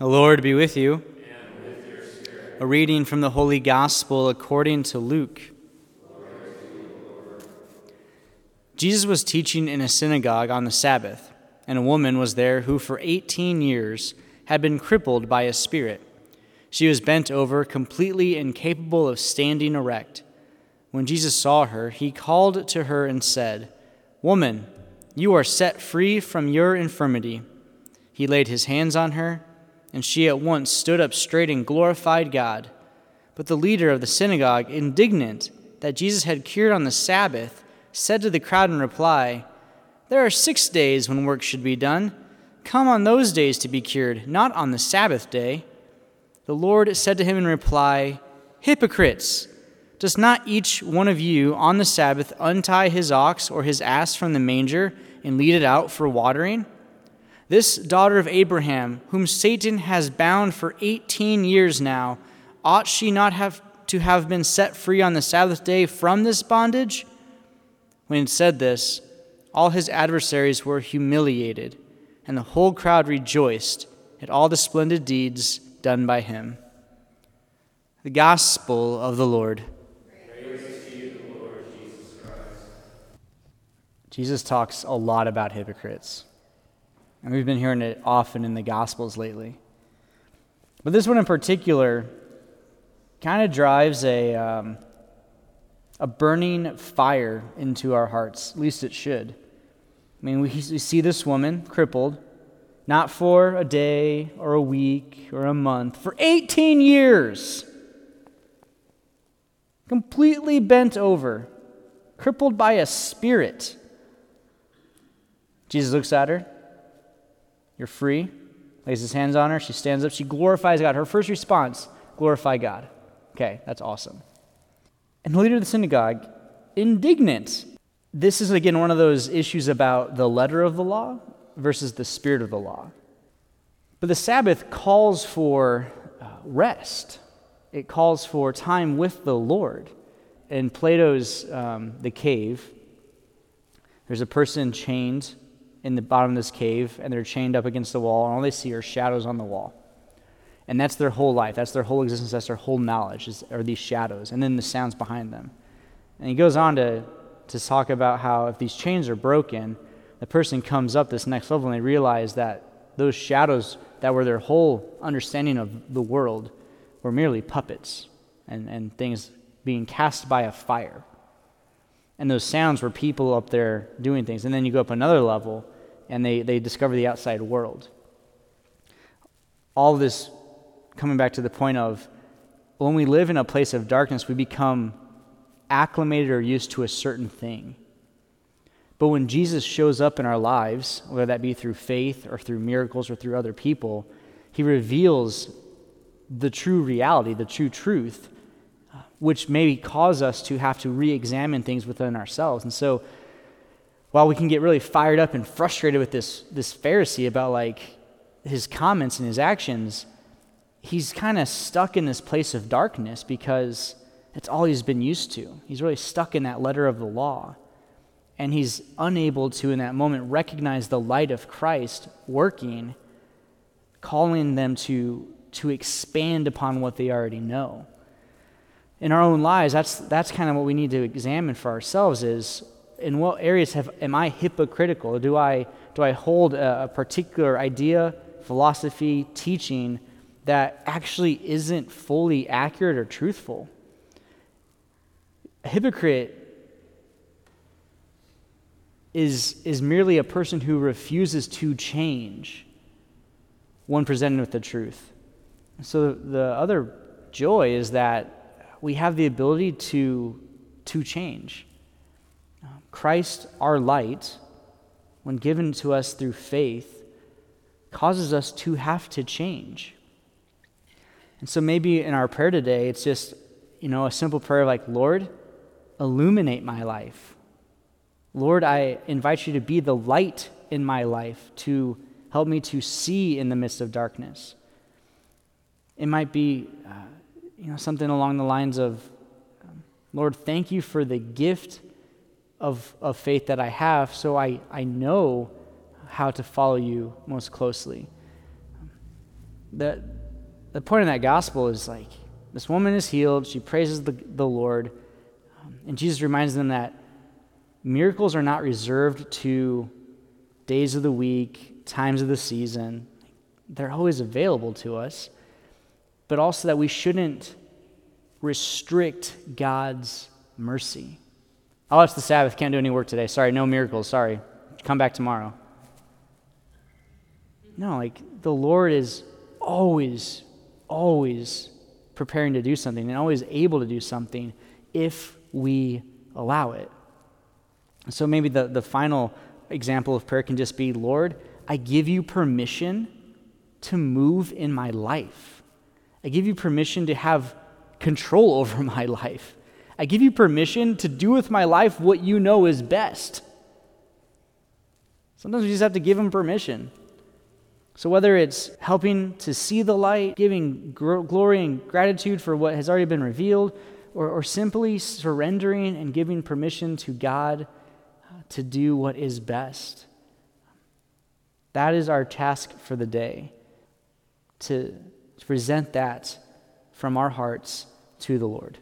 The Lord be with you. A reading from the Holy Gospel according to Luke. Jesus was teaching in a synagogue on the Sabbath, and a woman was there who for 18 years had been crippled by a spirit. She was bent over, completely incapable of standing erect. When Jesus saw her, he called to her and said, Woman, you are set free from your infirmity. He laid his hands on her, and she at once stood up straight and glorified God. But the leader of the synagogue, indignant that Jesus had cured on the Sabbath, said to the crowd in reply, There are six days when work should be done. Come on those days to be cured, not on the Sabbath day. The Lord said to him in reply, Hypocrites! Does not each one of you on the Sabbath untie his ox or his ass from the manger and lead it out for watering? This daughter of Abraham, whom Satan has bound for 18 years now, ought she not have to have been set free on the Sabbath day from this bondage? When he said this, all his adversaries were humiliated, and the whole crowd rejoiced at all the splendid deeds done by him. The Gospel of the Lord. Jesus talks a lot about hypocrites. And we've been hearing it often in the Gospels lately. But this one in particular kind of drives a, um, a burning fire into our hearts. At least it should. I mean, we, we see this woman crippled, not for a day or a week or a month, for 18 years. Completely bent over, crippled by a spirit. Jesus looks at her. You're free. Lays his hands on her. She stands up. She glorifies God. Her first response, glorify God. Okay, that's awesome. And the leader of the synagogue, indignant. This is, again, one of those issues about the letter of the law versus the spirit of the law. But the Sabbath calls for uh, rest, it calls for time with the Lord. In Plato's um, The Cave, there's a person chained in the bottom of this cave and they're chained up against the wall, and all they see are shadows on the wall. And that's their whole life. That's their whole existence. That's their whole knowledge, is, are these shadows, and then the sounds behind them. And he goes on to, to talk about how if these chains are broken, the person comes up this next level and they realize that those shadows that were their whole understanding of the world were merely puppets and, and things being cast by a fire. And those sounds were people up there doing things. And then you go up another level and they, they discover the outside world. All this coming back to the point of when we live in a place of darkness, we become acclimated or used to a certain thing. But when Jesus shows up in our lives, whether that be through faith or through miracles or through other people, he reveals the true reality, the true truth, which maybe cause us to have to re examine things within ourselves. And so, while we can get really fired up and frustrated with this, this Pharisee about like his comments and his actions, he's kind of stuck in this place of darkness because it's all he's been used to. He's really stuck in that letter of the law. And he's unable to, in that moment, recognize the light of Christ working, calling them to, to expand upon what they already know. In our own lives, that's, that's kind of what we need to examine for ourselves is in what areas have, am I hypocritical? Do I, do I hold a, a particular idea, philosophy, teaching that actually isn't fully accurate or truthful? A hypocrite is, is merely a person who refuses to change when presented with the truth. So the other joy is that we have the ability to, to change. Christ, our light, when given to us through faith, causes us to have to change. And so maybe in our prayer today, it's just, you know, a simple prayer like, Lord, illuminate my life. Lord, I invite you to be the light in my life, to help me to see in the midst of darkness. It might be, uh, you know, something along the lines of, um, Lord, thank you for the gift of, of faith that I have so I, I know how to follow you most closely. the, the point of that gospel is like this woman is healed, she praises the, the Lord, um, and Jesus reminds them that miracles are not reserved to days of the week, times of the season. They're always available to us, but also that we shouldn't restrict God's mercy. Oh, it's the Sabbath, can't do any work today. Sorry, no miracles, sorry. Come back tomorrow. No, like the Lord is always, always preparing to do something and always able to do something if we allow it. So maybe the, the final example of prayer can just be Lord, I give you permission to move in my life. I give you permission to have control over my life. I give you permission to do with my life what you know is best. Sometimes we just have to give him permission. So, whether it's helping to see the light, giving glory and gratitude for what has already been revealed, or, or simply surrendering and giving permission to God uh, to do what is best, that is our task for the day to, to present that from our hearts to the Lord.